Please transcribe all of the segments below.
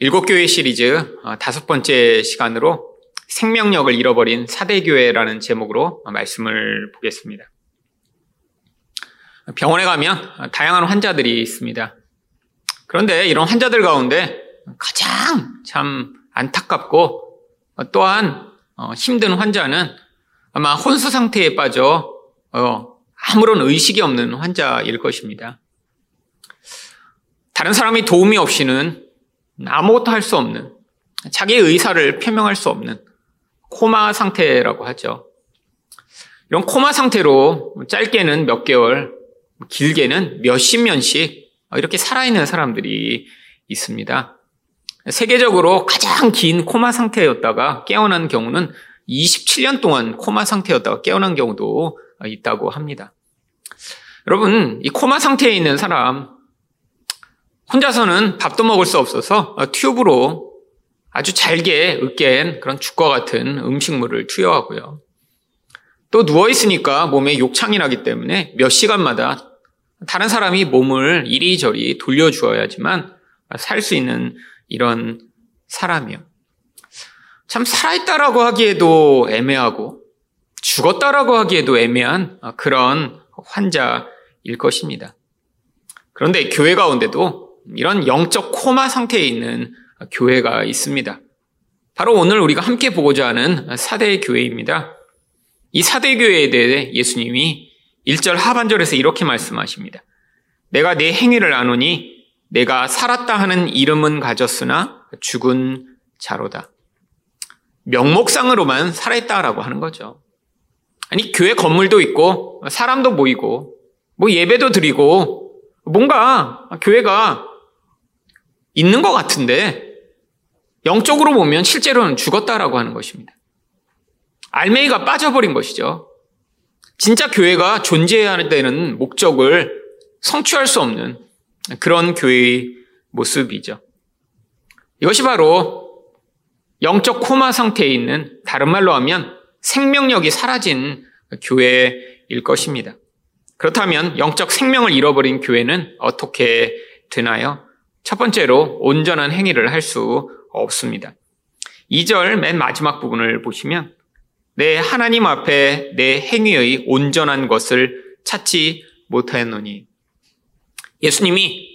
일곱 교회 시리즈 어, 다섯 번째 시간으로 생명력을 잃어버린 사대교회라는 제목으로 말씀을 보겠습니다. 병원에 가면 다양한 환자들이 있습니다. 그런데 이런 환자들 가운데 가장 참 안타깝고 또한 어, 힘든 환자는 아마 혼수 상태에 빠져 어, 아무런 의식이 없는 환자일 것입니다. 다른 사람이 도움이 없이는 아무것도 할 수 없는 자기의 의사를 표명할 수 없는 코마 상태라고 하죠. 이런 코마 상태로 짧게는 몇 개월, 길게는 몇십 년씩 이렇게 살아있는 사람들이 있습니다. 세계적으로 가장 긴 코마 상태였다가 깨어난 경우는 27년 동안 코마 상태였다가 깨어난 경우도 있다고 합니다. 여러분, 이 코마 상태에 있는 사람, 혼자서는 밥도 먹을 수 없어서 튜브로 아주 잘게 으깬 그런 죽과 같은 음식물을 투여하고요. 또 누워있으니까 몸에 욕창이 나기 때문에 몇 시간마다 다른 사람이 몸을 이리저리 돌려주어야지만 살 수 있는 이런 사람이요. 참 살아있다라고 하기에도 애매하고 죽었다라고 하기에도 애매한 그런 환자일 것입니다. 그런데 교회 가운데도 이런 영적 코마 상태에 있는 교회가 있습니다. 바로 오늘 우리가 함께 보고자 하는 사대 교회입니다. 이 사대 교회에 대해 예수님이 1절 하반절에서 이렇게 말씀하십니다. 내가 내 행위를 아노니 내가 살았다 하는 이름은 가졌으나 죽은 자로다. 명목상으로만 살아있다라고 하는 거죠. 아니, 교회 건물도 있고, 사람도 모이고, 뭐 예배도 드리고, 뭔가 교회가 있는 것 같은데, 영적으로 보면 실제로는 죽었다라고 하는 것입니다. 알맹이가 빠져버린 것이죠. 진짜 교회가 존재해야 되는 목적을 성취할 수 없는 그런 교회의 모습이죠. 이것이 바로 영적 코마 상태에 있는 다른 말로 하면 생명력이 사라진 교회일 것입니다. 그렇다면 영적 생명을 잃어버린 교회는 어떻게 되나요? 첫 번째로 온전한 행위를 할 수 없습니다. 2절 맨 마지막 부분을 보시면 내 하나님 앞에 내 행위의 온전한 것을 찾지 못하였노니 예수님이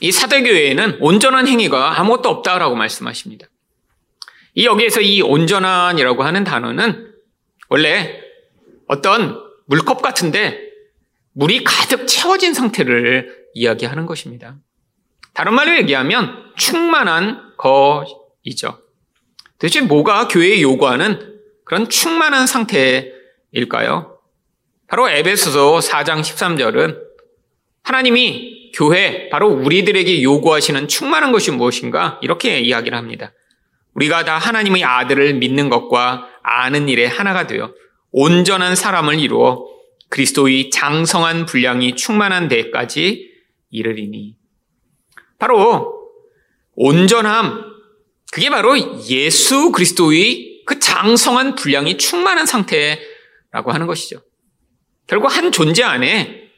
이 사대교회에는 온전한 행위가 아무것도 없다라고 말씀하십니다. 이 여기에서 이 온전한이라고 하는 단어는 원래 어떤 물컵 같은데 물이 가득 채워진 상태를 이야기하는 것입니다. 다른 말로 얘기하면 충만한 것이죠. 도대체 뭐가 교회에 요구하는 그런 충만한 상태일까요? 바로 에베소서 4장 13절은 하나님이 교회, 바로 우리들에게 요구하시는 충만한 것이 무엇인가? 이렇게 이야기를 합니다. 우리가 다 하나님의 아들을 믿는 것과 아는 일에 하나가 되어 온전한 사람을 이루어 그리스도의 장성한 분량이 충만한 데까지 이르리니. 바로 온전함, 그게 바로 예수 그리스도의 그 장성한 분량이 충만한 상태라고 하는 것이죠. 결국 한 존재 안에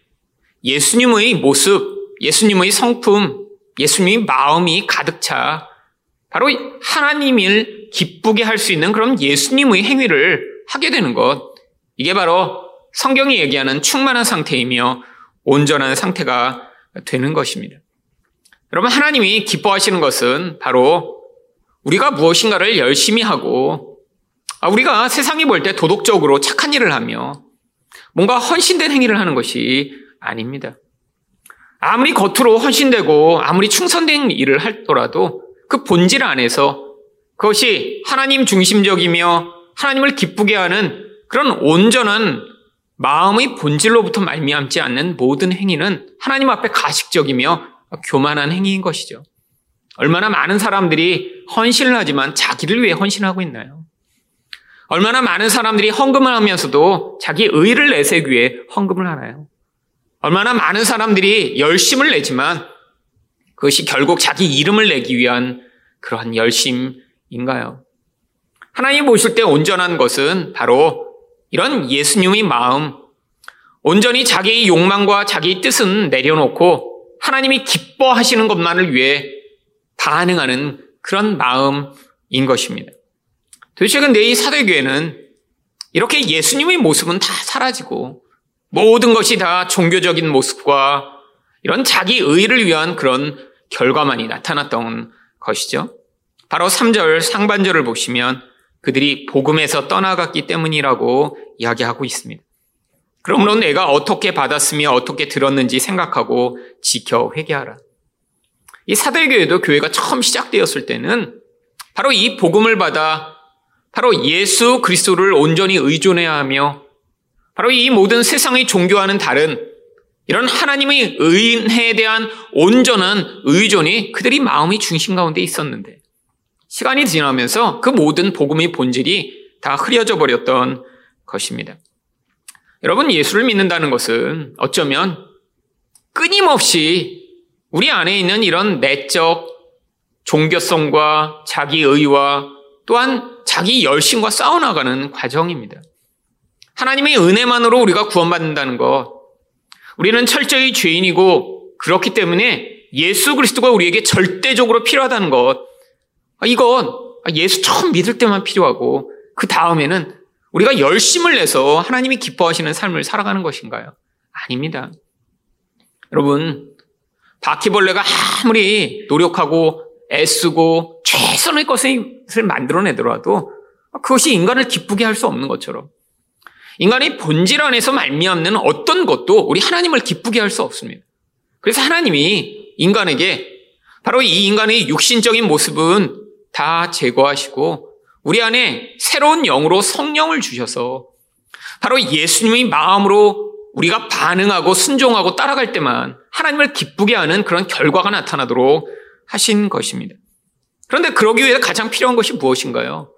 예수님의 모습, 예수님의 성품, 예수님의 마음이 가득 차 바로 하나님을 기쁘게 할 수 있는 그런 예수님의 행위를 하게 되는 것. 이게 바로 성경이 얘기하는 충만한 상태이며 온전한 상태가 되는 것입니다. 여러분, 하나님이 기뻐하시는 것은 바로 우리가 무엇인가를 열심히 하고 아, 우리가 세상이 볼 때 도덕적으로 착한 일을 하며 뭔가 헌신된 행위를 하는 것이 아닙니다. 아무리 겉으로 헌신되고 아무리 충성된 일을 할더라도 그 본질 안에서 그것이 하나님 중심적이며 하나님을 기쁘게 하는 그런 온전한 마음의 본질로부터 말미암지 않는 모든 행위는 하나님 앞에 가식적이며 교만한 행위인 것이죠. 얼마나 많은 사람들이 헌신을 하지만 자기를 위해 헌신하고 있나요? 얼마나 많은 사람들이 헌금을 하면서도 자기 의를 내세기 위해 헌금을 하나요? 얼마나 많은 사람들이 열심을 내지만 그것이 결국 자기 이름을 내기 위한 그러한 열심인가요? 하나님 보실 때 온전한 것은 바로 이런 예수님의 마음, 온전히 자기의 욕망과 자기의 뜻은 내려놓고 하나님이 기뻐하시는 것만을 위해 반응하는 그런 마음인 것입니다. 도대체 근데 이 사대교회는 이렇게 예수님의 모습은 다 사라지고 모든 것이 다 종교적인 모습과 이런 자기 의를 위한 그런 결과만이 나타났던 것이죠. 바로 3절 상반절을 보시면 그들이 복음에서 떠나갔기 때문이라고 이야기하고 있습니다. 그러므로 내가 어떻게 받았으며 어떻게 들었는지 생각하고 지켜 회개하라. 이 사대교회도 교회가 처음 시작되었을 때는 바로 이 복음을 받아 바로 예수 그리스도를 온전히 의존해야 하며 바로 이 모든 세상의 종교와는 다른 이런 하나님의 의인에 대한 온전한 의존이 그들이 마음의 중심 가운데 있었는데 시간이 지나면서 그 모든 복음의 본질이 다 흐려져 버렸던 것입니다. 여러분 예수를 믿는다는 것은 어쩌면 끊임없이 우리 안에 있는 이런 내적 종교성과 자기 의와 또한 자기 열심과 싸워나가는 과정입니다. 하나님의 은혜만으로 우리가 구원받는다는 것. 우리는 철저히 죄인이고 그렇기 때문에 예수 그리스도가 우리에게 절대적으로 필요하다는 것. 아, 이건 예수 처음 믿을 때만 필요하고 그 다음에는 우리가 열심을 내서 하나님이 기뻐하시는 삶을 살아가는 것인가요? 아닙니다. 여러분, 바퀴벌레가 아무리 노력하고 애쓰고 최선의 것을 만들어내더라도 그것이 인간을 기쁘게 할 수 없는 것처럼 인간의 본질 안에서 말미암는 어떤 것도 우리 하나님을 기쁘게 할 수 없습니다. 그래서 하나님이 인간에게 바로 이 인간의 육신적인 모습은 다 제거하시고 우리 안에 새로운 영으로 성령을 주셔서 바로 예수님의 마음으로 우리가 반응하고 순종하고 따라갈 때만 하나님을 기쁘게 하는 그런 결과가 나타나도록 하신 것입니다. 그런데 그러기 위해 가장 필요한 것이 무엇인가요?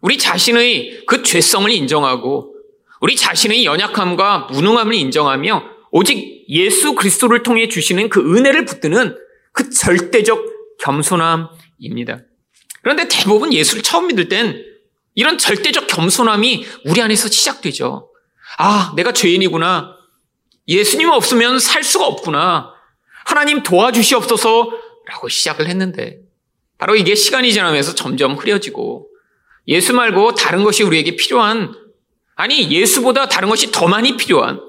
우리 자신의 그 죄성을 인정하고 우리 자신의 연약함과 무능함을 인정하며 오직 예수 그리스도를 통해 주시는 그 은혜를 붙드는 그 절대적 겸손함입니다. 그런데 대부분 예수를 처음 믿을 땐 이런 절대적 겸손함이 우리 안에서 시작되죠. 아, 내가 죄인이구나. 예수님 없으면 살 수가 없구나. 하나님 도와주시옵소서 라고 시작을 했는데 바로 이게 시간이 지나면서 점점 흐려지고 예수 말고 다른 것이 우리에게 필요한 아니 예수보다 다른 것이 더 많이 필요한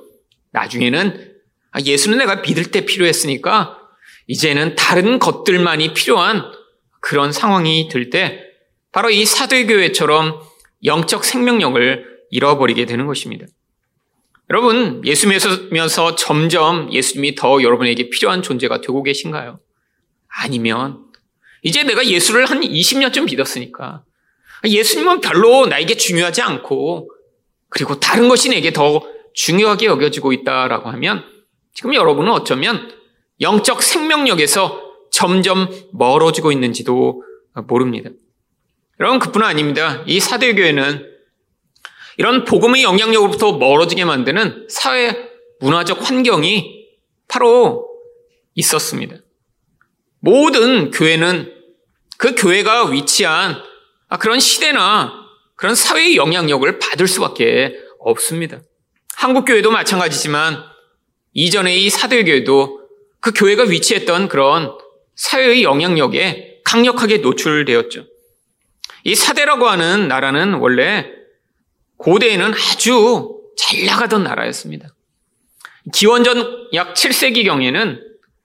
나중에는 아, 예수는 내가 믿을 때 필요했으니까 이제는 다른 것들만이 필요한 그런 상황이 들 때 바로 이 사도교회처럼 영적 생명력을 잃어버리게 되는 것입니다. 여러분, 예수 믿으면서 점점 예수님이 더 여러분에게 필요한 존재가 되고 계신가요? 아니면 이제 내가 예수를 한 20년쯤 믿었으니까 예수님은 별로 나에게 중요하지 않고 그리고 다른 것이 내게 더 중요하게 여겨지고 있다라고 하면 지금 여러분은 어쩌면 영적 생명력에서 점점 멀어지고 있는지도 모릅니다. 여러분 그뿐 아닙니다. 이 사대교회는 이런 복음의 영향력으로부터 멀어지게 만드는 사회 문화적 환경이 바로 있었습니다. 모든 교회는 그 교회가 위치한 그런 시대나 그런 사회의 영향력을 받을 수밖에 없습니다. 한국교회도 마찬가지지만 이전의 이 사대교회도 그 교회가 위치했던 그런 사회의 영향력에 강력하게 노출되었죠. 이 사대라고 하는 나라는 원래 고대에는 아주 잘 나가던 나라였습니다. 기원전 약 7세기경에는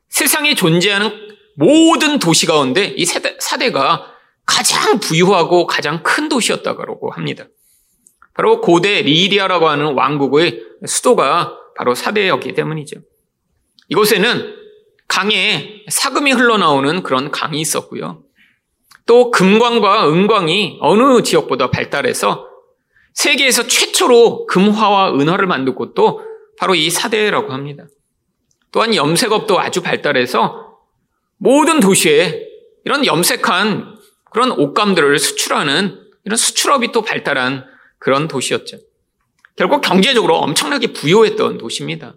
세상에 존재하는 모든 도시 가운데 이 사대 가 가장 부유하고 가장 큰 도시였다고 합니다. 바로 고대 리리아라고 하는 왕국의 수도가 바로 사대였기 때문이죠. 이곳에는 강에 사금이 흘러나오는 그런 강이 있었고요. 또 금광과 은광이 어느 지역보다 발달해서 세계에서 최초로 금화와 은화를 만든 곳도 바로 이 사대라고 합니다. 또한 염색업도 아주 발달해서 모든 도시에 이런 염색한 그런 옷감들을 수출하는 이런 수출업이 또 발달한 그런 도시였죠. 결국 경제적으로 엄청나게 부유했던 도시입니다.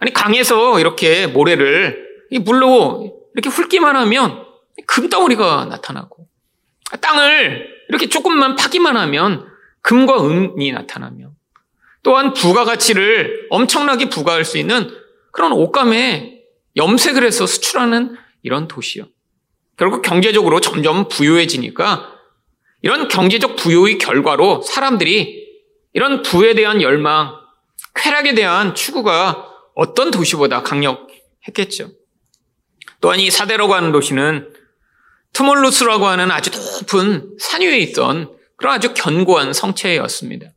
아니, 강에서 이렇게 모래를 물로 이렇게 훑기만 하면 금덩어리가 나타나고, 땅을 이렇게 조금만 파기만 하면 금과 은이 나타나며, 또한 부가가치를 엄청나게 부과할 수 있는 그런 옷감에 염색을 해서 수출하는 이런 도시요. 결국 경제적으로 점점 부유해지니까 이런 경제적 부유의 결과로 사람들이 이런 부에 대한 열망, 쾌락에 대한 추구가 어떤 도시보다 강력했겠죠. 또한 이 사대라고 하는 도시는 트몰루스라고 하는 아주 높은 산 위에 있던 그런 아주 견고한 성체였습니다.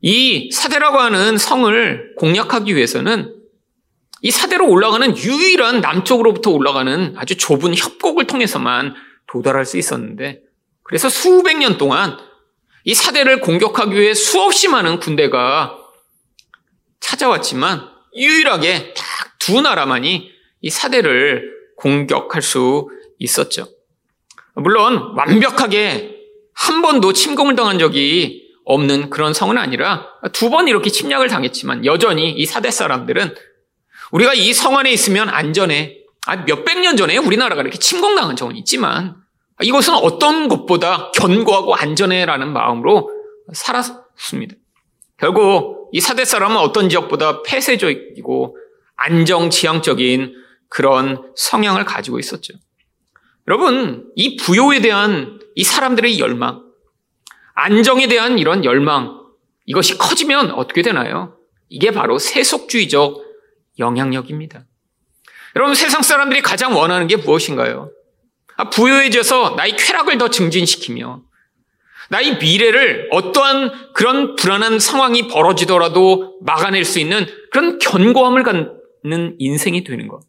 이 사대라고 하는 성을 공략하기 위해서는 이 사대로 올라가는 유일한 남쪽으로부터 올라가는 아주 좁은 협곡을 통해서만 도달할 수 있었는데 그래서 수백 년 동안 이 사대를 공격하기 위해 수없이 많은 군대가 찾아왔지만 유일하게 딱 두 나라만이 이 사대를 공격할 수 있었죠. 물론 완벽하게 한 번도 침공을 당한 적이 없는 그런 성은 아니라 두 번 이렇게 침략을 당했지만 여전히 이 사대 사람들은 우리가 이 성 안에 있으면 안전해. 아, 몇백 년 전에 우리나라가 이렇게 침공당한 적은 있지만 이것은 어떤 것보다 견고하고 안전해라는 마음으로 살았습니다. 결국 이 사대 사람은 어떤 지역보다 폐쇄적이고 안정 지향적인 그런 성향을 가지고 있었죠. 여러분, 이 부요에 대한 이 사람들의 열망, 안정에 대한 이런 열망, 이것이 커지면 어떻게 되나요? 이게 바로 세속주의적 영향력입니다. 여러분, 세상 사람들이 가장 원하는 게 무엇인가요? 아, 부요해져서 나의 쾌락을 더 증진시키며 나의 미래를 어떠한 그런 불안한 상황이 벌어지더라도 막아낼 수 있는 그런 견고함을 갖는 인생이 되는 것.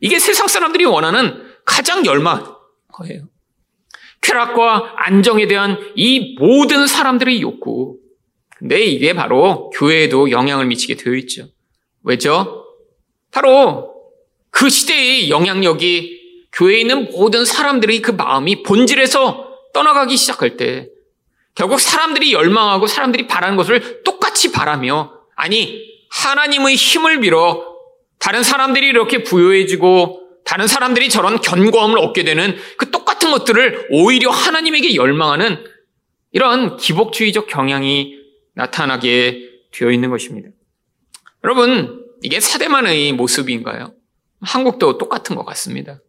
이게 세상 사람들이 원하는 가장 열망 거예요. 쾌락과 안정에 대한 이 모든 사람들의 욕구. 근데 이게 바로 교회에도 영향을 미치게 되어 있죠. 왜죠? 바로 그 시대의 영향력이 교회에 있는 모든 사람들의 그 마음이 본질에서 떠나가기 시작할 때 결국 사람들이 열망하고 사람들이 바라는 것을 똑같이 바라며 아니 하나님의 힘을 빌어 다른 사람들이 이렇게 부유해지고 다른 사람들이 저런 견고함을 얻게 되는 그 똑같은 것들을 오히려 하나님에게 열망하는 이런 기복주의적 경향이 나타나게 되어 있는 것입니다. 여러분, 이게 사대만의 모습인가요? 한국도 똑같은 것 같습니다.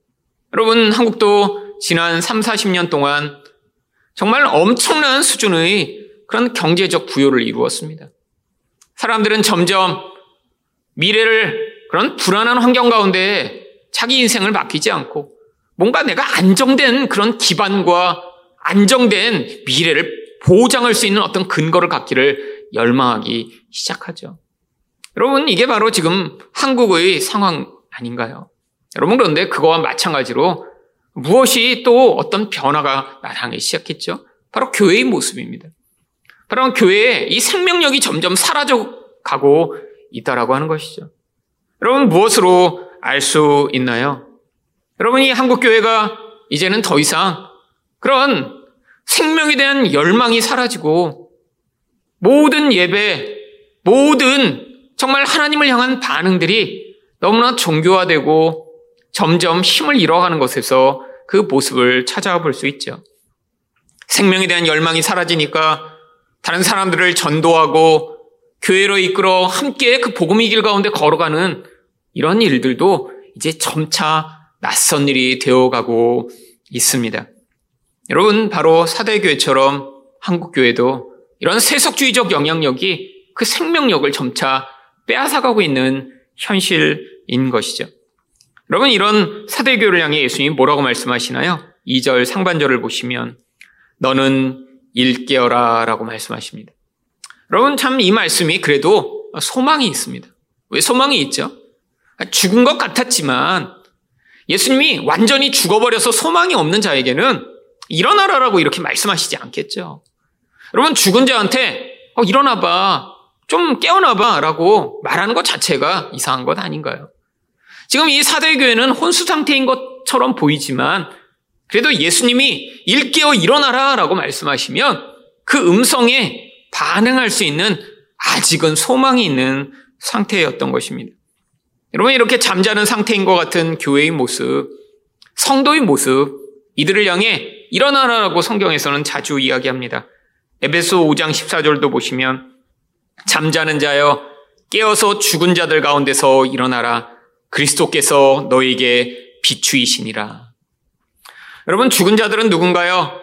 여러분, 한국도 지난 3, 40년 동안 정말 엄청난 수준의 그런 경제적 부여를 이루었습니다. 사람들은 점점 미래를 그런 불안한 환경 가운데 자기 인생을 맡기지 않고 뭔가 내가 안정된 그런 기반과 안정된 미래를 보장할 수 있는 어떤 근거를 갖기를 열망하기 시작하죠. 여러분, 이게 바로 지금 한국의 상황 아닌가요? 여러분 그런데 그거와 마찬가지로 무엇이 또 어떤 변화가 나타나기 시작했죠? 바로 교회의 모습입니다. 바로 교회의 이 생명력이 점점 사라져 가고 있다라고 하는 것이죠. 여러분 무엇으로 알 수 있나요? 여러분이 한국 교회가 이제는 더 이상 그런 생명에 대한 열망이 사라지고 모든 예배, 모든 정말 하나님을 향한 반응들이 너무나 종교화되고 점점 힘을 잃어가는 것에서 그 모습을 찾아볼 수 있죠. 생명에 대한 열망이 사라지니까 다른 사람들을 전도하고 교회로 이끌어 함께 그 복음의 길 가운데 걸어가는 이런 일들도 이제 점차 낯선 일이 되어가고 있습니다. 여러분, 바로 사대교회처럼 한국교회도 이런 세속주의적 영향력이 그 생명력을 점차 빼앗아가고 있는 현실인 것이죠. 여러분 이런 사대교를 향해 예수님이 뭐라고 말씀하시나요? 2절 상반절을 보시면 너는 일깨어라 라고 말씀하십니다. 여러분 참 이 말씀이 그래도 소망이 있습니다. 왜 소망이 있죠? 죽은 것 같았지만 예수님이 완전히 죽어버려서 소망이 없는 자에게는 일어나라라고 이렇게 말씀하시지 않겠죠. 여러분 죽은 자한테 어, 일어나봐 좀 깨어나봐 라고 말하는 것 자체가 이상한 것 아닌가요? 지금 이 사대교회는 혼수 상태인 것처럼 보이지만 그래도 예수님이 일깨어 일어나라 라고 말씀하시면 그 음성에 반응할 수 있는 아직은 소망이 있는 상태였던 것입니다. 여러분 이렇게 잠자는 상태인 것 같은 교회의 모습, 성도의 모습, 이들을 향해 일어나라라고 성경에서는 자주 이야기합니다. 에베소 5장 14절도 보시면 잠자는 자여 깨어서 죽은 자들 가운데서 일어나라. 그리스도께서 너에게 비추이시니라. 여러분, 죽은 자들은 누군가요?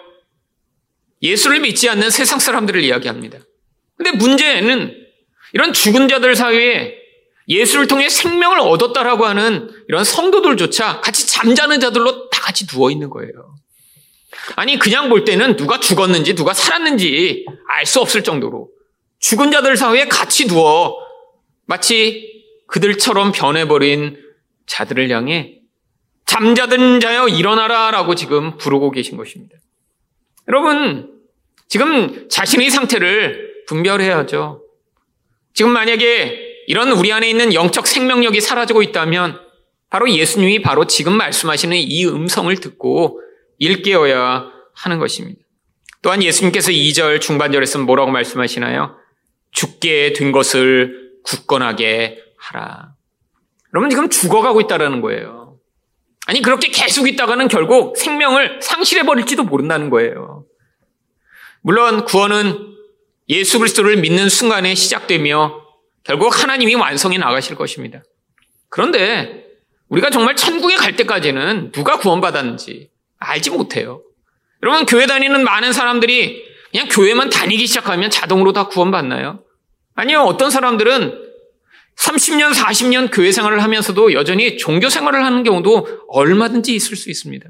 예수를 믿지 않는 세상 사람들을 이야기합니다. 근데 문제는 이런 죽은 자들 사이에 예수를 통해 생명을 얻었다라고 하는 이런 성도들조차 같이 잠자는 자들로 다 같이 누워 있는 거예요. 아니, 그냥 볼 때는 누가 죽었는지 누가 살았는지 알 수 없을 정도로 죽은 자들 사이에 같이 누워 마치 그들처럼 변해버린 자들을 향해 잠자든 자여 일어나라 라고 지금 부르고 계신 것입니다. 여러분, 지금 자신의 상태를 분별해야죠. 지금 만약에 이런 우리 안에 있는 영적 생명력이 사라지고 있다면 바로 예수님이 바로 지금 말씀하시는 이 음성을 듣고 일깨어야 하는 것입니다. 또한 예수님께서 2절 중반절에서 뭐라고 말씀하시나요? 죽게 된 것을 굳건하게 하라. 여러분 지금 죽어가고 있다라는 거예요. 아니 그렇게 계속 있다가는 결국 생명을 상실해 버릴지도 모른다는 거예요. 물론 구원은 예수 그리스도를 믿는 순간에 시작되며 결국 하나님이 완성해 나가실 것입니다. 그런데 우리가 정말 천국에 갈 때까지는 누가 구원받았는지 알지 못해요. 여러분 교회 다니는 많은 사람들이 그냥 교회만 다니기 시작하면 자동으로 다 구원받나요? 아니요. 어떤 사람들은 30년, 40년 교회 생활을 하면서도 여전히 종교 생활을 하는 경우도 얼마든지 있을 수 있습니다.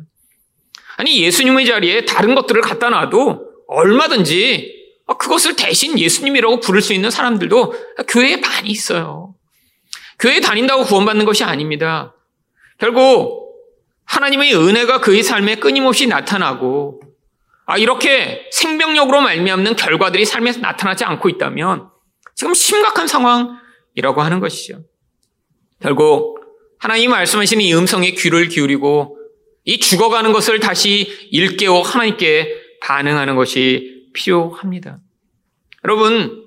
아니, 예수님의 자리에 다른 것들을 갖다 놔도 얼마든지 그것을 대신 예수님이라고 부를 수 있는 사람들도 교회에 많이 있어요. 교회에 다닌다고 구원받는 것이 아닙니다. 결국 하나님의 은혜가 그의 삶에 끊임없이 나타나고 아 이렇게 생명력으로 말미암는 결과들이 삶에서 나타나지 않고 있다면 지금 심각한 상황 이라고 하는 것이죠. 결국 하나님 말씀하시는 이 음성에 귀를 기울이고 이 죽어가는 것을 다시 일깨워 하나님께 반응하는 것이 필요합니다. 여러분,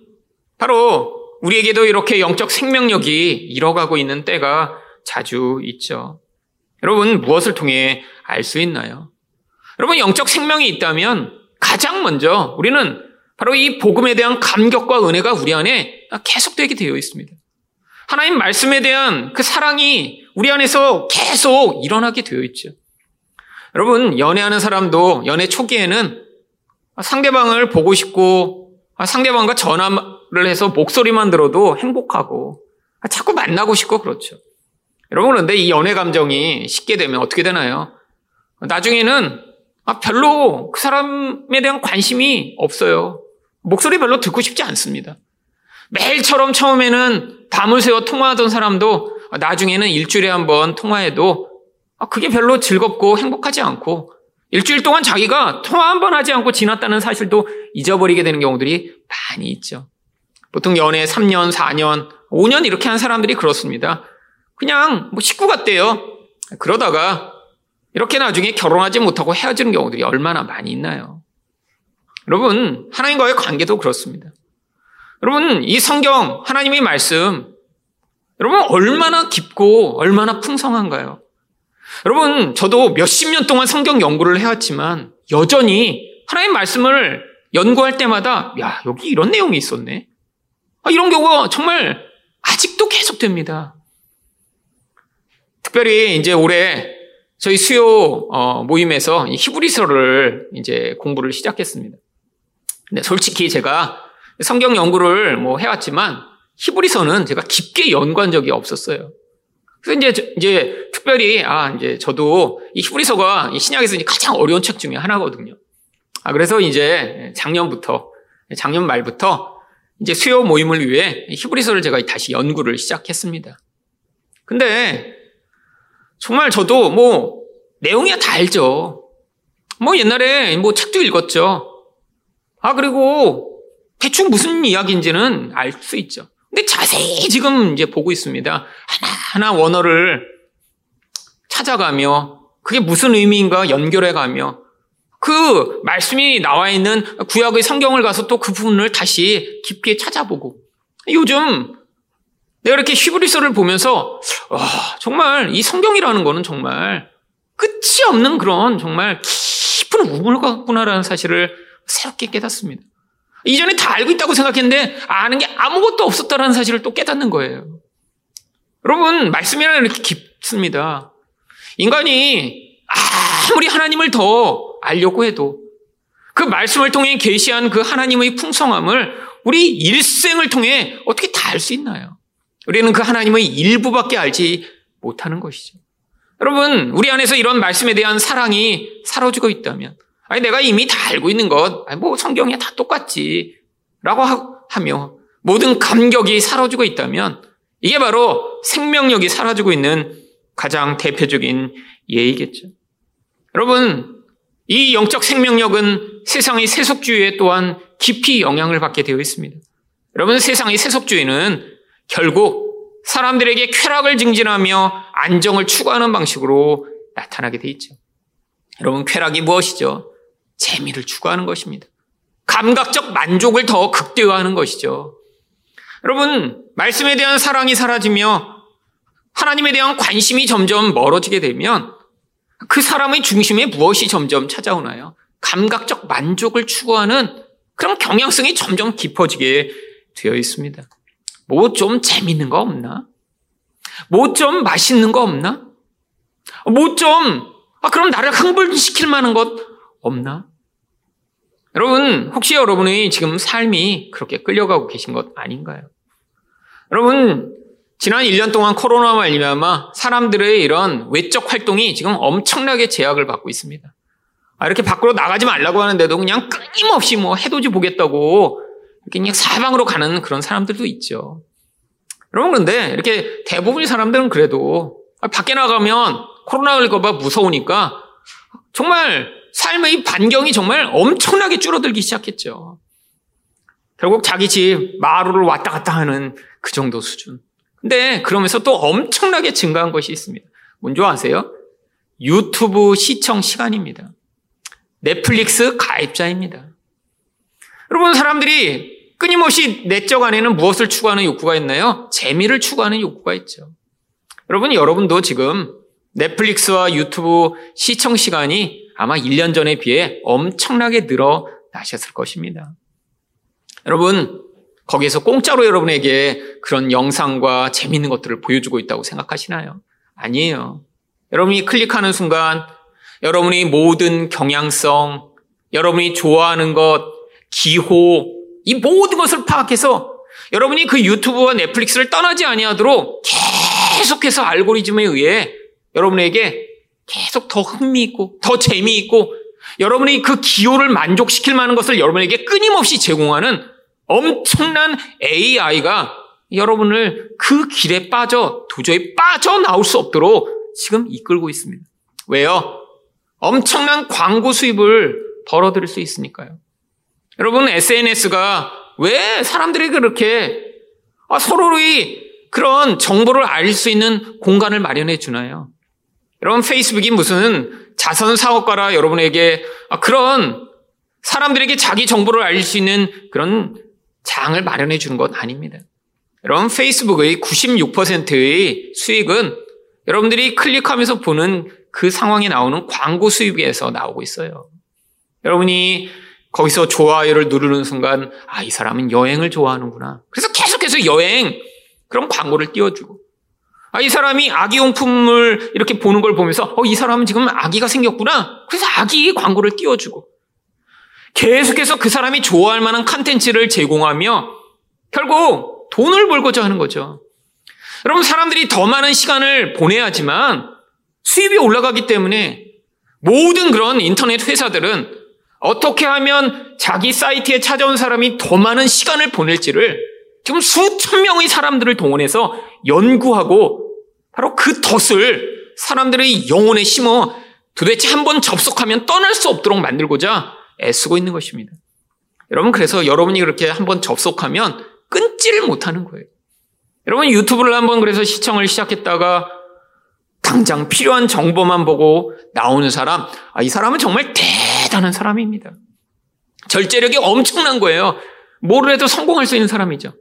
바로 우리에게도 이렇게 영적 생명력이 잃어가고 있는 때가 자주 있죠. 여러분, 무엇을 통해 알 수 있나요? 여러분, 영적 생명이 있다면 가장 먼저 우리는 바로 이 복음에 대한 감격과 은혜가 우리 안에 계속되게 되어 있습니다. 하나님 말씀에 대한 그 사랑이 우리 안에서 계속 일어나게 되어 있죠. 여러분, 연애하는 사람도 연애 초기에는 상대방을 보고 싶고 상대방과 전화를 해서 목소리만 들어도 행복하고 자꾸 만나고 싶고 그렇죠. 여러분 그런데 이 연애 감정이 쉽게 되면 어떻게 되나요? 나중에는 별로 그 사람에 대한 관심이 없어요. 목소리 별로 듣고 싶지 않습니다. 매일처럼 처음에는 밤을 새워 통화하던 사람도 나중에는 일주일에 한 번 통화해도 그게 별로 즐겁고 행복하지 않고 일주일 동안 자기가 통화 한 번 하지 않고 지났다는 사실도 잊어버리게 되는 경우들이 많이 있죠. 보통 연애 3년, 4년, 5년 이렇게 한 사람들이 그렇습니다. 그냥 뭐 식구 같대요. 그러다가 이렇게 나중에 결혼하지 못하고 헤어지는 경우들이 얼마나 많이 있나요? 여러분, 하나님과의 관계도 그렇습니다. 여러분, 이 성경, 하나님의 말씀, 여러분, 얼마나 깊고 얼마나 풍성한가요? 여러분, 저도 몇십 년 동안 성경 연구를 해왔지만 여전히 하나님 말씀을 연구할 때마다 야, 여기 이런 내용이 있었네. 아, 이런 경우가 정말 아직도 계속됩니다. 특별히 이제 올해 저희 수요 어, 모임에서 히브리서를 이제 공부를 시작했습니다. 근데 솔직히 제가 성경 연구를 뭐 해왔지만 히브리서는 제가 깊게 연구한 적이 없었어요. 그래서 이제, 이제 특별히, 아, 이제 저도 이 히브리서가 신약에서 가장 어려운 책 중에 하나거든요. 아, 그래서 이제 작년부터, 작년 말부터 이제 수요 모임을 위해 히브리서를 제가 다시 연구를 시작했습니다. 근데 정말 저도 뭐 내용이야 다 알죠. 뭐 옛날에 뭐 책도 읽었죠. 아, 그리고 대충 무슨 이야기인지는 알 수 있죠. 근데 자세히 지금 이제 보고 있습니다. 하나하나 원어를 찾아가며 그게 무슨 의미인가 연결해 가며 그 말씀이 나와 있는 구약의 성경을 가서 또 그 부분을 다시 깊게 찾아보고 요즘 내가 이렇게 히브리서를 보면서 와, 정말 이 성경이라는 거는 정말 끝이 없는 그런 정말 깊은 우물 같구나라는 사실을 새롭게 깨닫습니다. 이전에 다 알고 있다고 생각했는데 아는 게 아무것도 없었다라는 사실을 또 깨닫는 거예요. 여러분, 말씀이라는 이렇게 깊습니다. 인간이 아무리 하나님을 더 알려고 해도 그 말씀을 통해 계시한 그 하나님의 풍성함을 우리 일생을 통해 어떻게 다 알 수 있나요? 우리는 그 하나님의 일부밖에 알지 못하는 것이죠. 여러분, 우리 안에서 이런 말씀에 대한 사랑이 사라지고 있다면, 아니, 내가 이미 다 알고 있는 것, 아니, 뭐 성경에 다 똑같지. 라고 하며 모든 감격이 사라지고 있다면, 이게 바로 생명력이 사라지고 있는 가장 대표적인 예이겠죠. 여러분, 이 영적 생명력은 세상의 세속주의에 또한 깊이 영향을 받게 되어 있습니다. 여러분, 세상의 세속주의는 결국 사람들에게 쾌락을 증진하며 안정을 추구하는 방식으로 나타나게 돼 있죠. 여러분, 쾌락이 무엇이죠? 재미를 추구하는 것입니다. 감각적 만족을 더 극대화하는 것이죠. 여러분, 말씀에 대한 사랑이 사라지며 하나님에 대한 관심이 점점 멀어지게 되면 그 사람의 중심에 무엇이 점점 찾아오나요? 감각적 만족을 추구하는 그런 경향성이 점점 깊어지게 되어 있습니다. 뭐 좀 재밌는 거 없나? 뭐 좀 맛있는 거 없나? 뭐 좀, 아, 그럼 나를 흥분시킬 만한 것 없나? 여러분, 혹시 여러분의 지금 삶이 그렇게 끌려가고 계신 것 아닌가요? 여러분, 지난 1년 동안 코로나 말미암아 사람들의 이런 외적 활동이 지금 엄청나게 제약을 받고 있습니다. 아, 이렇게 밖으로 나가지 말라고 하는데도 그냥 끊임없이 뭐 해돋이 보겠다고 이렇게 그냥 사방으로 가는 그런 사람들도 있죠. 여러분, 그런데 이렇게 대부분의 사람들은 그래도 밖에 나가면 코로나 걸릴까봐 무서우니까 정말 삶의 반경이 정말 엄청나게 줄어들기 시작했죠. 결국 자기 집 마루를 왔다 갔다 하는 그 정도 수준. 근데 그러면서 또 엄청나게 증가한 것이 있습니다. 뭔지 아세요? 유튜브 시청 시간입니다. 넷플릭스 가입자입니다. 여러분, 사람들이 끊임없이 내적 안에는 무엇을 추구하는 욕구가 있나요? 재미를 추구하는 욕구가 있죠. 여러분, 여러분도 지금 넷플릭스와 유튜브 시청 시간이 아마 1년 전에 비해 엄청나게 늘어나셨을 것입니다. 여러분, 거기에서 공짜로 여러분에게 그런 영상과 재밌는 것들을 보여주고 있다고 생각하시나요? 아니에요. 여러분이 클릭하는 순간 여러분이 모든 경향성, 여러분이 좋아하는 것, 기호, 이 모든 것을 파악해서 여러분이 그 유튜브와 넷플릭스를 떠나지 아니하도록 계속해서 알고리즘에 의해 여러분에게 계속 더 흥미있고 더 재미있고 여러분이 그 기호를 만족시킬 만한 것을 여러분에게 끊임없이 제공하는 엄청난 AI가 여러분을 그 길에 빠져 도저히 빠져나올 수 없도록 지금 이끌고 있습니다. 왜요? 엄청난 광고 수입을 벌어들일 수 있으니까요. 여러분, SNS가 왜 사람들이 그렇게 아, 서로의 그런 정보를 알 수 있는 공간을 마련해 주나요? 여러분, 페이스북이 무슨 자선 사업가라 여러분에게 아, 그런 사람들에게 자기 정보를 알수 있는 그런 장을 마련해 주는 것 아닙니다. 여러분, 페이스북의 96%의 수익은 여러분들이 클릭하면서 보는 그 상황에 나오는 광고 수입에서 나오고 있어요. 여러분이 거기서 좋아요를 누르는 순간, 아, 이 사람은 여행을 좋아하는구나. 그래서 계속해서 여행, 그런 광고를 띄워주고. 아, 이 사람이 아기 용품을 이렇게 보는 걸 보면서, 어, 이 사람은 지금 아기가 생겼구나. 그래서 아기 광고를 띄워주고. 계속해서 그 사람이 좋아할 만한 컨텐츠를 제공하며 결국 돈을 벌고자 하는 거죠. 여러분, 사람들이 더 많은 시간을 보내야지만 수입이 올라가기 때문에 모든 그런 인터넷 회사들은 어떻게 하면 자기 사이트에 찾아온 사람이 더 많은 시간을 보낼지를 지금 수천 명의 사람들을 동원해서 연구하고 바로 그 덫을 사람들의 영혼에 심어 도대체 한 번 접속하면 떠날 수 없도록 만들고자 애쓰고 있는 것입니다. 여러분, 그래서 여러분이 그렇게 한 번 접속하면 끊지를 못하는 거예요. 여러분, 유튜브를 한번 그래서 시청을 시작했다가 당장 필요한 정보만 보고 나오는 사람, 아, 이 사람은 정말 대단한 사람입니다. 절제력이 엄청난 거예요. 뭐를 해도 성공할 수 있는 사람이죠.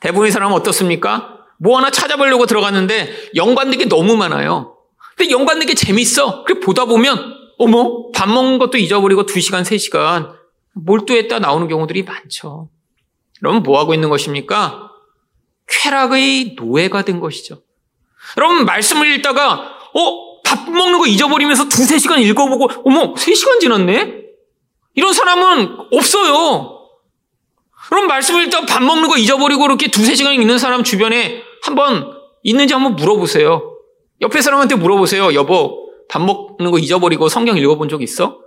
대부분의 사람은 어떻습니까? 뭐 하나 찾아보려고 들어갔는데 연관된 게 너무 많아요. 근데 연관된 게 재밌어. 그래 보다 보면 어머, 밥 먹는 것도 잊어버리고 2시간, 3시간 몰두했다 나오는 경우들이 많죠. 여러분, 뭐 하고 있는 것입니까? 쾌락의 노예가 된 것이죠. 여러분, 말씀을 읽다가, 어, 밥 먹는 거 잊어버리면서 두세 시간 읽어보고, 어머, 세 시간 지났네? 이런 사람은 없어요. 그럼 말씀을 읽다 밥 먹는 거 잊어버리고 이렇게 두세 시간 있는 사람 주변에 한번 있는지 한번 물어보세요. 옆에 사람한테 물어보세요. 여보, 밥 먹는 거 잊어버리고 성경 읽어본 적 있어?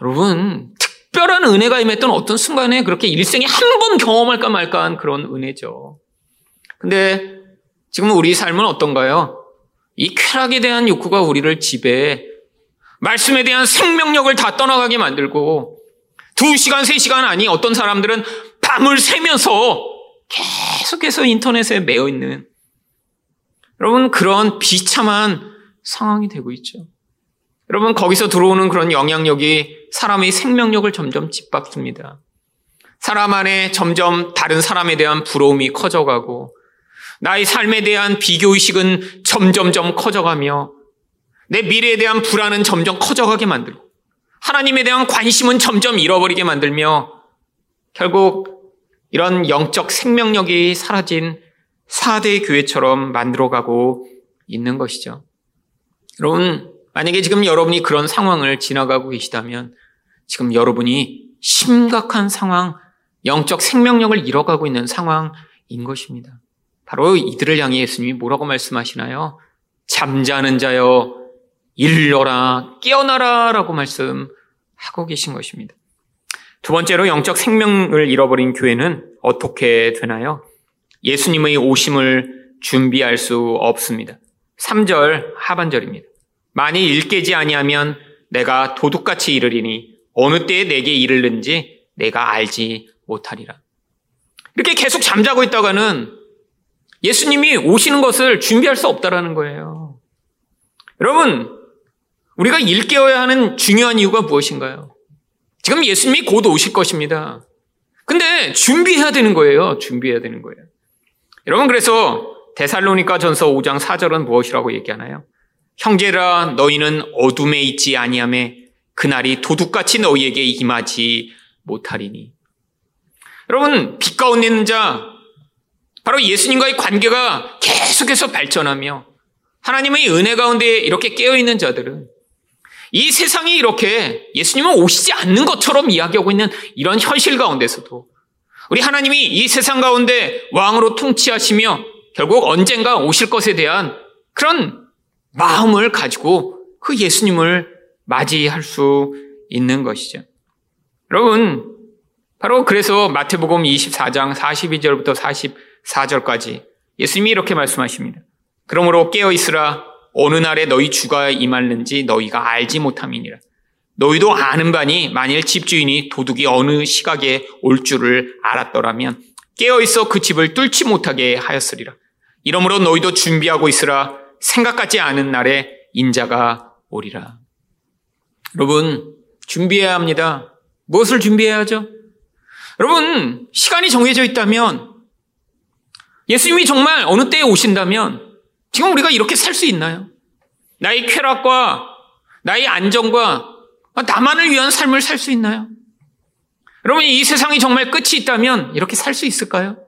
여러분, 특별한 은혜가 임했던 어떤 순간에 그렇게 일생에 한 번 경험할까 말까 한 그런 은혜죠. 근데 지금 우리 삶은 어떤가요? 이 쾌락에 대한 욕구가 우리를 지배해 말씀에 대한 생명력을 다 떠나가게 만들고 두 시간, 세 시간 아니 어떤 사람들은 밤을 새면서 계속해서 인터넷에 매여 있는 여러분 그런 비참한 상황이 되고 있죠. 여러분 거기서 들어오는 그런 영향력이 사람의 생명력을 점점 짓밟습니다. 사람 안에 점점 다른 사람에 대한 부러움이 커져가고 나의 삶에 대한 비교의식은 점점점 커져가며 내 미래에 대한 불안은 점점 커져가게 만들고 하나님에 대한 관심은 점점 잃어버리게 만들며 결국 이런 영적 생명력이 사라진 4대 교회처럼 만들어가고 있는 것이죠. 여러분, 만약에 지금 여러분이 그런 상황을 지나가고 계시다면 지금 여러분이 심각한 상황, 영적 생명력을 잃어가고 있는 상황인 것입니다. 바로 이들을 향해 예수님이 뭐라고 말씀하시나요? 잠자는 자여, 일러라, 깨어나라 라고 말씀하고 계신 것입니다. 두 번째로 영적 생명을 잃어버린 교회는 어떻게 되나요? 예수님의 오심을 준비할 수 없습니다. 3절 하반절입니다. 만일 일깨지 아니하면 내가 도둑같이 이르리니 어느 때에 내게 이르는지 내가 알지 못하리라. 이렇게 계속 잠자고 있다가는 예수님이 오시는 것을 준비할 수 없다라는 거예요. 여러분, 우리가 일깨워야 하는 중요한 이유가 무엇인가요? 지금 예수님이 곧 오실 것입니다. 근데 준비해야 되는 거예요. 준비해야 되는 거예요. 여러분, 그래서 데살로니가 전서 5장 4절은 무엇이라고 얘기하나요? 형제라 너희는 어둠에 있지 아니함에 그날이 도둑같이 너희에게 임하지 못하리니. 여러분, 빛 가운데 있는 자, 바로 예수님과의 관계가 계속해서 발전하며 하나님의 은혜 가운데 이렇게 깨어 있는 자들은 이 세상이 이렇게 예수님은 오시지 않는 것처럼 이야기하고 있는 이런 현실 가운데서도 우리 하나님이 이 세상 가운데 왕으로 통치하시며 결국 언젠가 오실 것에 대한 그런 마음을 가지고 그 예수님을 맞이할 수 있는 것이죠. 여러분, 바로 그래서 마태복음 24장 42절부터 44절까지 예수님이 이렇게 말씀하십니다. 그러므로 깨어 있으라 어느 날에 너희 주가 임할는지 너희가 알지 못함이니라. 너희도 아는 바니 만일 집주인이 도둑이 어느 시각에 올 줄을 알았더라면 깨어 있어 그 집을 뚫지 못하게 하였으리라. 이러므로 너희도 준비하고 있으라 생각하지 않은 날에 인자가 오리라. 여러분 준비해야 합니다. 무엇을 준비해야죠? 여러분 시간이 정해져 있다면 예수님이 정말 어느 때에 오신다면 지금 우리가 이렇게 살 수 있나요? 나의 쾌락과 나의 안정과 나만을 위한 삶을 살 수 있나요? 여러분, 이 세상이 정말 끝이 있다면 이렇게 살 수 있을까요?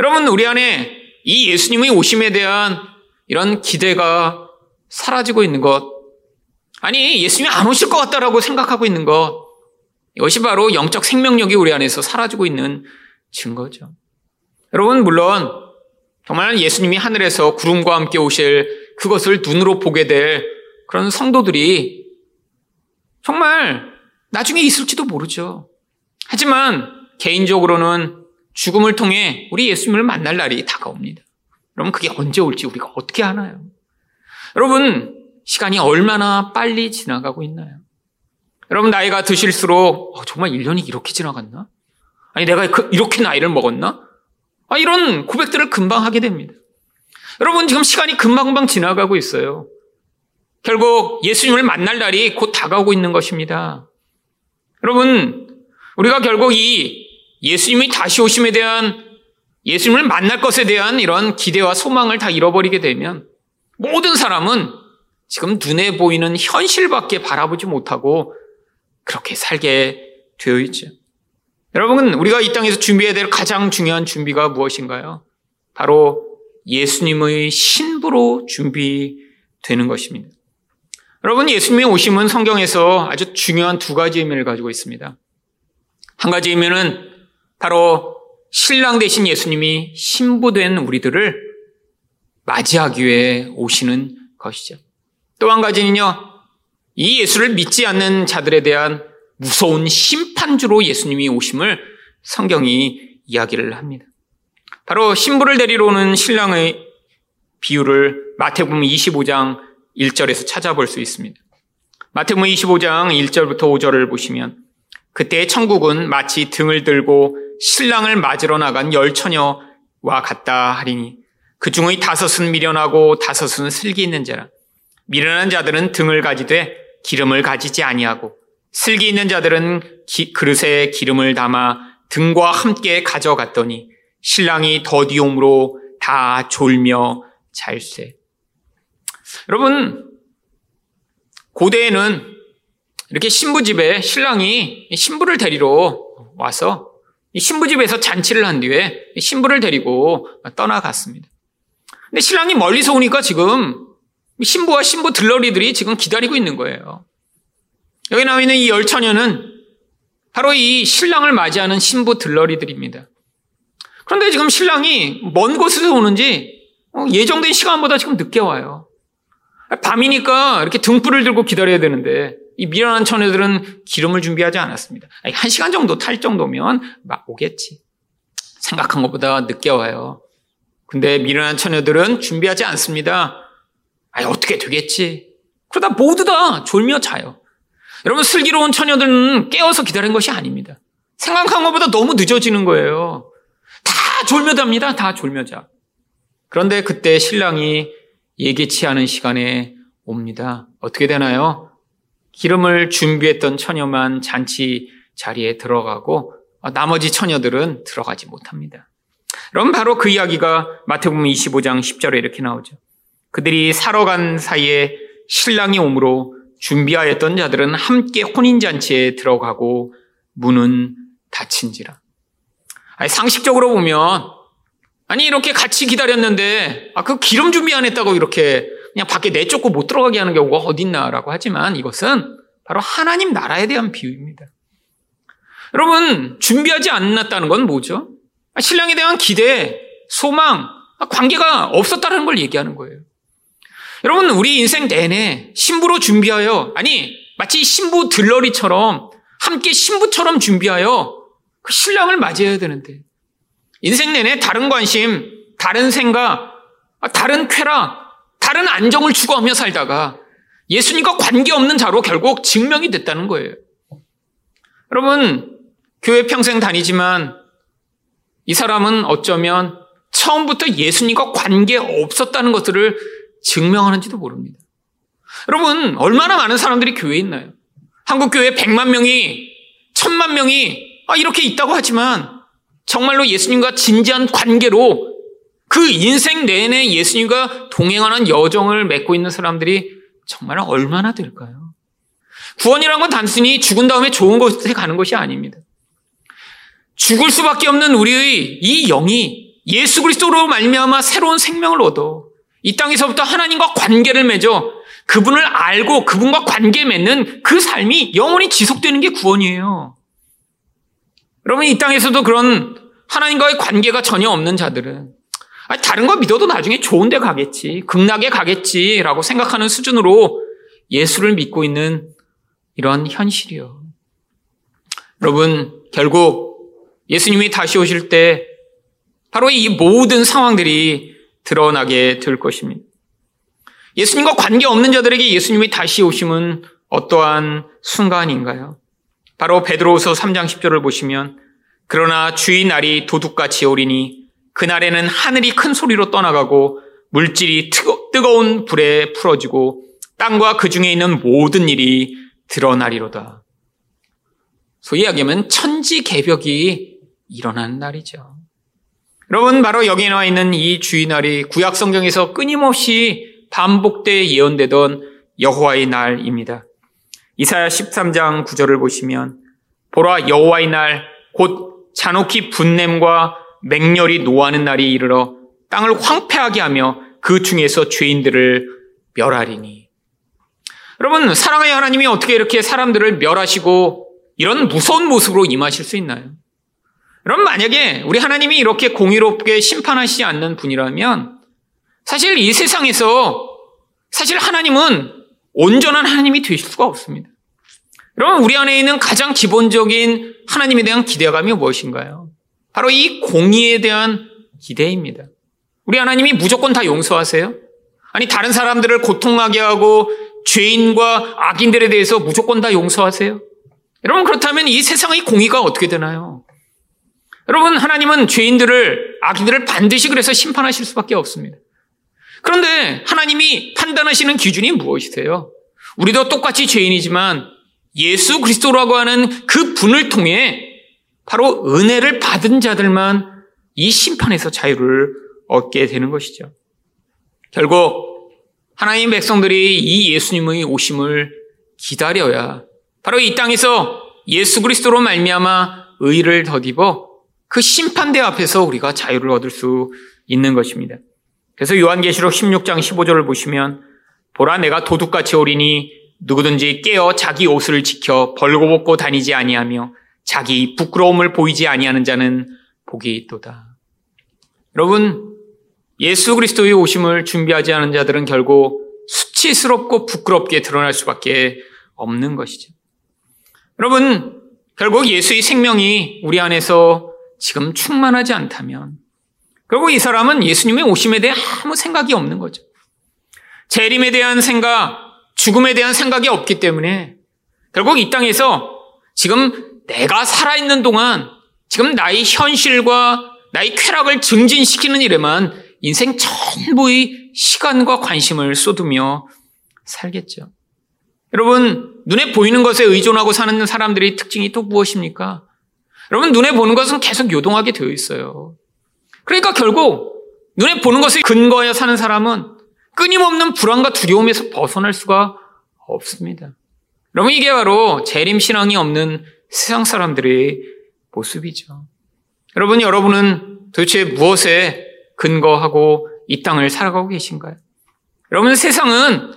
여러분, 우리 안에 이 예수님의 오심에 대한 이런 기대가 사라지고 있는 것, 아니, 예수님이 안 오실 것 같다라고 생각하고 있는 것, 이것이 바로 영적 생명력이 우리 안에서 사라지고 있는 증거죠. 여러분, 물론 정말 예수님이 하늘에서 구름과 함께 오실 그것을 눈으로 보게 될 그런 성도들이 정말 나중에 있을지도 모르죠. 하지만 개인적으로는 죽음을 통해 우리 예수님을 만날 날이 다가옵니다. 여러분, 그게 언제 올지 우리가 어떻게 하나요? 여러분, 시간이 얼마나 빨리 지나가고 있나요? 여러분, 나이가 드실수록, 어, 정말 1년이 이렇게 지나갔나? 아니, 내가 그, 이렇게 나이를 먹었나? 아, 이런 고백들을 금방 하게 됩니다. 여러분, 지금 시간이 금방금방 지나가고 있어요. 결국 예수님을 만날 날이 곧 다가오고 있는 것입니다. 여러분, 우리가 결국 이 예수님이 다시 오심에 대한 예수님을 만날 것에 대한 이런 기대와 소망을 다 잃어버리게 되면 모든 사람은 지금 눈에 보이는 현실밖에 바라보지 못하고 그렇게 살게 되어 있죠. 여러분, 우리가 이 땅에서 준비해야 될 가장 중요한 준비가 무엇인가요? 바로 예수님의 신부로 준비되어야 되는 것입니다. 여러분, 예수님의 오심은 성경에서 아주 중요한 두 가지 의미를 가지고 있습니다. 한 가지 의미는 바로 신랑 대신 예수님이 신부된 우리들을 맞이하기 위해 오시는 것이죠. 또 한 가지는요, 이 예수를 믿지 않는 자들에 대한 무서운 심판 주로 예수님이 오심을 성경이 이야기를 합니다. 바로 신부를 데리러 오는 신랑의 비유를 마태복음 25장 1절에서 찾아볼 수 있습니다. 마태복음 25장 1절부터 5절을 보시면 그때 천국은 마치 등을 들고 신랑을 맞으러 나간 열 처녀와 같다 하리니 그 중의 다섯은 미련하고 다섯은 슬기 있는 자라 미련한 자들은 등을 가지되 기름을 가지지 아니하고 슬기 있는 자들은 기, 그릇에 기름을 담아 등과 함께 가져갔더니 신랑이 더디움으로 다 졸며 잘세. 여러분, 고대에는 이렇게 신부집에 신랑이 신부를 데리러 와서 신부집에서 잔치를 한 뒤에 신부를 데리고 떠나갔습니다. 근데 신랑이 멀리서 오니까 지금 신부와 신부 들러리들이 지금 기다리고 있는 거예요. 여기 나와 있는 이 열처녀는 바로 이 신랑을 맞이하는 신부 들러리들입니다. 그런데 지금 신랑이 먼 곳에서 오는지 어, 예정된 시간보다 지금 늦게 와요. 밤이니까 이렇게 등불을 들고 기다려야 되는데 이 미련한 처녀들은 기름을 준비하지 않았습니다. 한 시간 정도 탈 정도면 막 오겠지. 생각한 것보다 늦게 와요. 근데 미련한 처녀들은 준비하지 않습니다. 아니, 어떻게 되겠지? 그러다 모두 다 졸며 자요. 여러분, 슬기로운 처녀들은 깨어서 기다린 것이 아닙니다. 생각한 것보다 너무 늦어지는 거예요. 다 졸며 잡니다. 다 졸며 자. 그런데 그때 신랑이 예기치 않은 시간에 옵니다. 어떻게 되나요? 기름을 준비했던 처녀만 잔치 자리에 들어가고 나머지 처녀들은 들어가지 못합니다. 그럼 바로 그 이야기가 마태복음 25장 10절에 이렇게 나오죠. 그들이 사러 간 사이에 신랑이 오므로 준비하였던 자들은 함께 혼인잔치에 들어가고 문은 닫힌지라. 아니, 상식적으로 보면, 아니, 이렇게 같이 기다렸는데, 아, 그 기름 준비 안 했다고 이렇게 그냥 밖에 내쫓고 못 들어가게 하는 경우가 어딨나라고 하지만 이것은 바로 하나님 나라에 대한 비유입니다. 여러분, 준비하지 않았다는 건 뭐죠? 아, 신랑에 대한 기대, 소망, 아, 관계가 없었다는 걸 얘기하는 거예요. 여러분, 우리 인생 내내 신부로 준비하여, 아니, 마치 신부 들러리처럼, 함께 신부처럼 준비하여 그 신랑을 맞이해야 되는데, 인생 내내 다른 관심, 다른 생각, 다른 쾌락, 다른 안정을 추구하며 살다가 예수님과 관계없는 자로 결국 증명이 됐다는 거예요. 여러분, 교회 평생 다니지만 이 사람은 어쩌면 처음부터 예수님과 관계 없었다는 것들을 증명하는지도 모릅니다. 여러분, 얼마나 많은 사람들이 교회에 있나요? 한국 교회 100만 명이, 1000만 명이 아, 이렇게 있다고 하지만 정말로 예수님과 진지한 관계로 그 인생 내내 예수님과 동행하는 여정을 맺고 있는 사람들이 정말 얼마나 될까요? 구원이란 건 단순히 죽은 다음에 좋은 곳에 가는 것이 아닙니다. 죽을 수밖에 없는 우리의 이 영이 예수 그리스도로 말미암아 새로운 생명을 얻어 이 땅에서부터 하나님과 관계를 맺어 그분을 알고 그분과 관계 맺는 그 삶이 영원히 지속되는 게 구원이에요. 여러분 이 땅에서도 그런 하나님과의 관계가 전혀 없는 자들은 다른 거 믿어도 나중에 좋은 데 가겠지, 극락에 가겠지라고 생각하는 수준으로 예수를 믿고 있는 이런 현실이요. 여러분 결국 예수님이 다시 오실 때 바로 이 모든 상황들이 드러나게 될 것입니다. 예수님과 관계없는 자들에게 예수님이 다시 오심은 어떠한 순간인가요? 바로 베드로후서 3장 10절을 보시면 그러나 주의 날이 도둑같이 오리니 그날에는 하늘이 큰 소리로 떠나가고 물질이 뜨거운 불에 풀어지고 땅과 그 중에 있는 모든 일이 드러나리로다. 소위 이야기하면 천지 개벽이 일어나는 날이죠. 여러분 바로 여기 나와 있는 이 주의날이 구약 성경에서 끊임없이 반복돼 예언되던 여호와의 날입니다. 이사야 13장 9절을 보시면 보라 여호와의 날 곧 잔혹히 분냄과 맹렬히 노하는 날이 이르러 땅을 황폐하게 하며 그 중에서 죄인들을 멸하리니. 여러분, 사랑의 하나님이 어떻게 이렇게 사람들을 멸하시고 이런 무서운 모습으로 임하실 수 있나요? 여러분, 만약에 우리 하나님이 이렇게 공의롭게 심판하시지 않는 분이라면 사실 이 세상에서 사실 하나님은 온전한 하나님이 되실 수가 없습니다. 여러분, 우리 안에 있는 가장 기본적인 하나님에 대한 기대감이 무엇인가요? 바로 이 공의에 대한 기대입니다. 우리 하나님이 무조건 다 용서하세요? 아니, 다른 사람들을 고통하게 하고 죄인과 악인들에 대해서 무조건 다 용서하세요? 여러분, 그렇다면 이 세상의 공의가 어떻게 되나요? 여러분, 하나님은 죄인들을, 악인들을 반드시 그래서 심판하실 수밖에 없습니다. 그런데 하나님이 판단하시는 기준이 무엇이세요? 우리도 똑같이 죄인이지만 예수 그리스도라고 하는 그 분을 통해 바로 은혜를 받은 자들만 이 심판에서 자유를 얻게 되는 것이죠. 결국 하나님 백성들이 이 예수님의 오심을 기다려야 바로 이 땅에서 예수 그리스도로 말미암아 의를 덧입어 그 심판대 앞에서 우리가 자유를 얻을 수 있는 것입니다. 그래서 요한계시록 16장 15절을 보시면 보라 내가 도둑같이 오리니 누구든지 깨어 자기 옷을 지켜 벌거벗고 다니지 아니하며 자기 부끄러움을 보이지 아니하는 자는 복이 있도다. 여러분 예수 그리스도의 오심을 준비하지 않은 자들은 결국 수치스럽고 부끄럽게 드러날 수밖에 없는 것이죠. 여러분 결국 예수의 생명이 우리 안에서 지금 충만하지 않다면 결국 이 사람은 예수님의 오심에 대해 아무 생각이 없는 거죠. 재림에 대한 생각, 죽음에 대한 생각이 없기 때문에 결국 이 땅에서 지금 내가 살아있는 동안 지금 나의 현실과 나의 쾌락을 증진시키는 일에만 인생 전부의 시간과 관심을 쏟으며 살겠죠. 여러분, 눈에 보이는 것에 의존하고 사는 사람들의 특징이 또 무엇입니까? 여러분, 눈에 보는 것은 계속 요동하게 되어 있어요. 그러니까 결국 눈에 보는 것에 근거하여 사는 사람은 끊임없는 불안과 두려움에서 벗어날 수가 없습니다. 여러분 이게 바로 재림 신앙이 없는 세상 사람들의 모습이죠. 여러분 여러분은 도대체 무엇에 근거하고 이 땅을 살아가고 계신가요? 여러분 세상은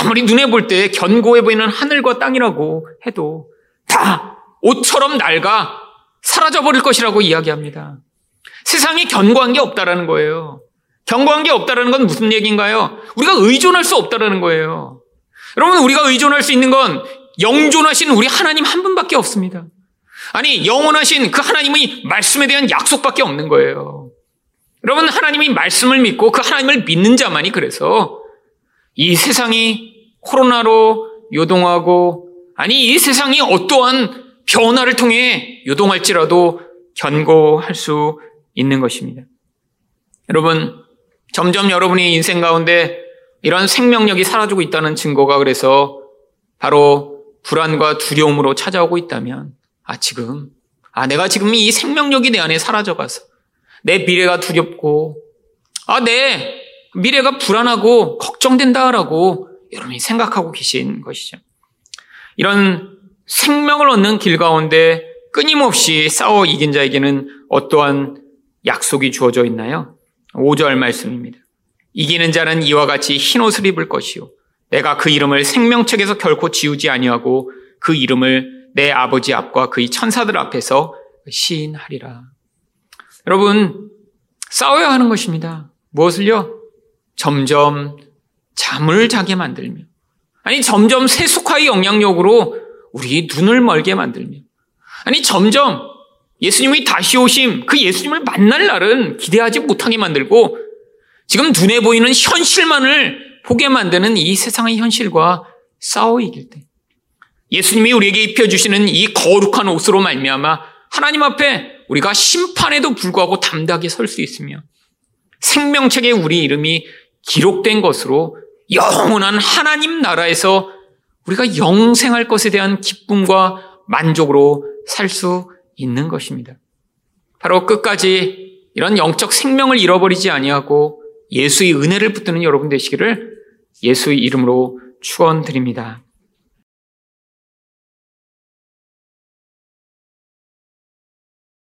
아무리 눈에 볼 때 견고해 보이는 하늘과 땅이라고 해도 다 옷처럼 낡아 사라져 버릴 것이라고 이야기합니다. 세상에 견고한 게 없다라는 거예요. 견고한 게 없다라는 건 무슨 얘기인가요? 우리가 의존할 수 없다라는 거예요. 여러분, 우리가 의존할 수 있는 건 영존하신 우리 하나님 한 분밖에 없습니다. 아니, 영원하신 그 하나님의 말씀에 대한 약속밖에 없는 거예요. 여러분, 하나님이 말씀을 믿고 그 하나님을 믿는 자만이 그래서 이 세상이 코로나로 요동하고, 아니, 이 세상이 어떠한 변화를 통해 요동할지라도 견고할 수 있는 것입니다. 여러분, 점점 여러분이 인생 가운데 이런 생명력이 사라지고 있다는 증거가 그래서 바로 불안과 두려움으로 찾아오고 있다면, 아, 지금, 아, 내가 지금 이 생명력이 내 안에 사라져가서 내 미래가 두렵고, 아, 내 미래가 불안하고 걱정된다라고 여러분이 생각하고 계신 것이죠. 이런 생명을 얻는 길 가운데 끊임없이 싸워 이긴 자에게는 어떠한 약속이 주어져 있나요? 5절 말씀입니다. 이기는 자는 이와 같이 흰 옷을 입을 것이요. 내가 그 이름을 생명책에서 결코 지우지 아니하고 그 이름을 내 아버지 앞과 그의 천사들 앞에서 시인하리라. 여러분, 싸워야 하는 것입니다. 무엇을요? 점점 잠을 자게 만들며. 아니, 점점 세속화의 영향력으로 우리 눈을 멀게 만들며. 아니, 점점 예수님이 다시 오심, 그 예수님을 만날 날은 기대하지 못하게 만들고 지금 눈에 보이는 현실만을 보게 만드는 이 세상의 현실과 싸워 이길 때 예수님이 우리에게 입혀 주시는 이 거룩한 옷으로 말미암아 하나님 앞에 우리가 심판에도 불구하고 담대하게 설 수 있으며 생명책에 우리 이름이 기록된 것으로 영원한 하나님 나라에서 우리가 영생할 것에 대한 기쁨과 만족으로 살 수 있는 것입니다. 바로 끝까지 이런 영적 생명을 잃어버리지 아니하고 예수의 은혜를 붙드는 여러분 되시기를 예수의 이름으로 축원드립니다.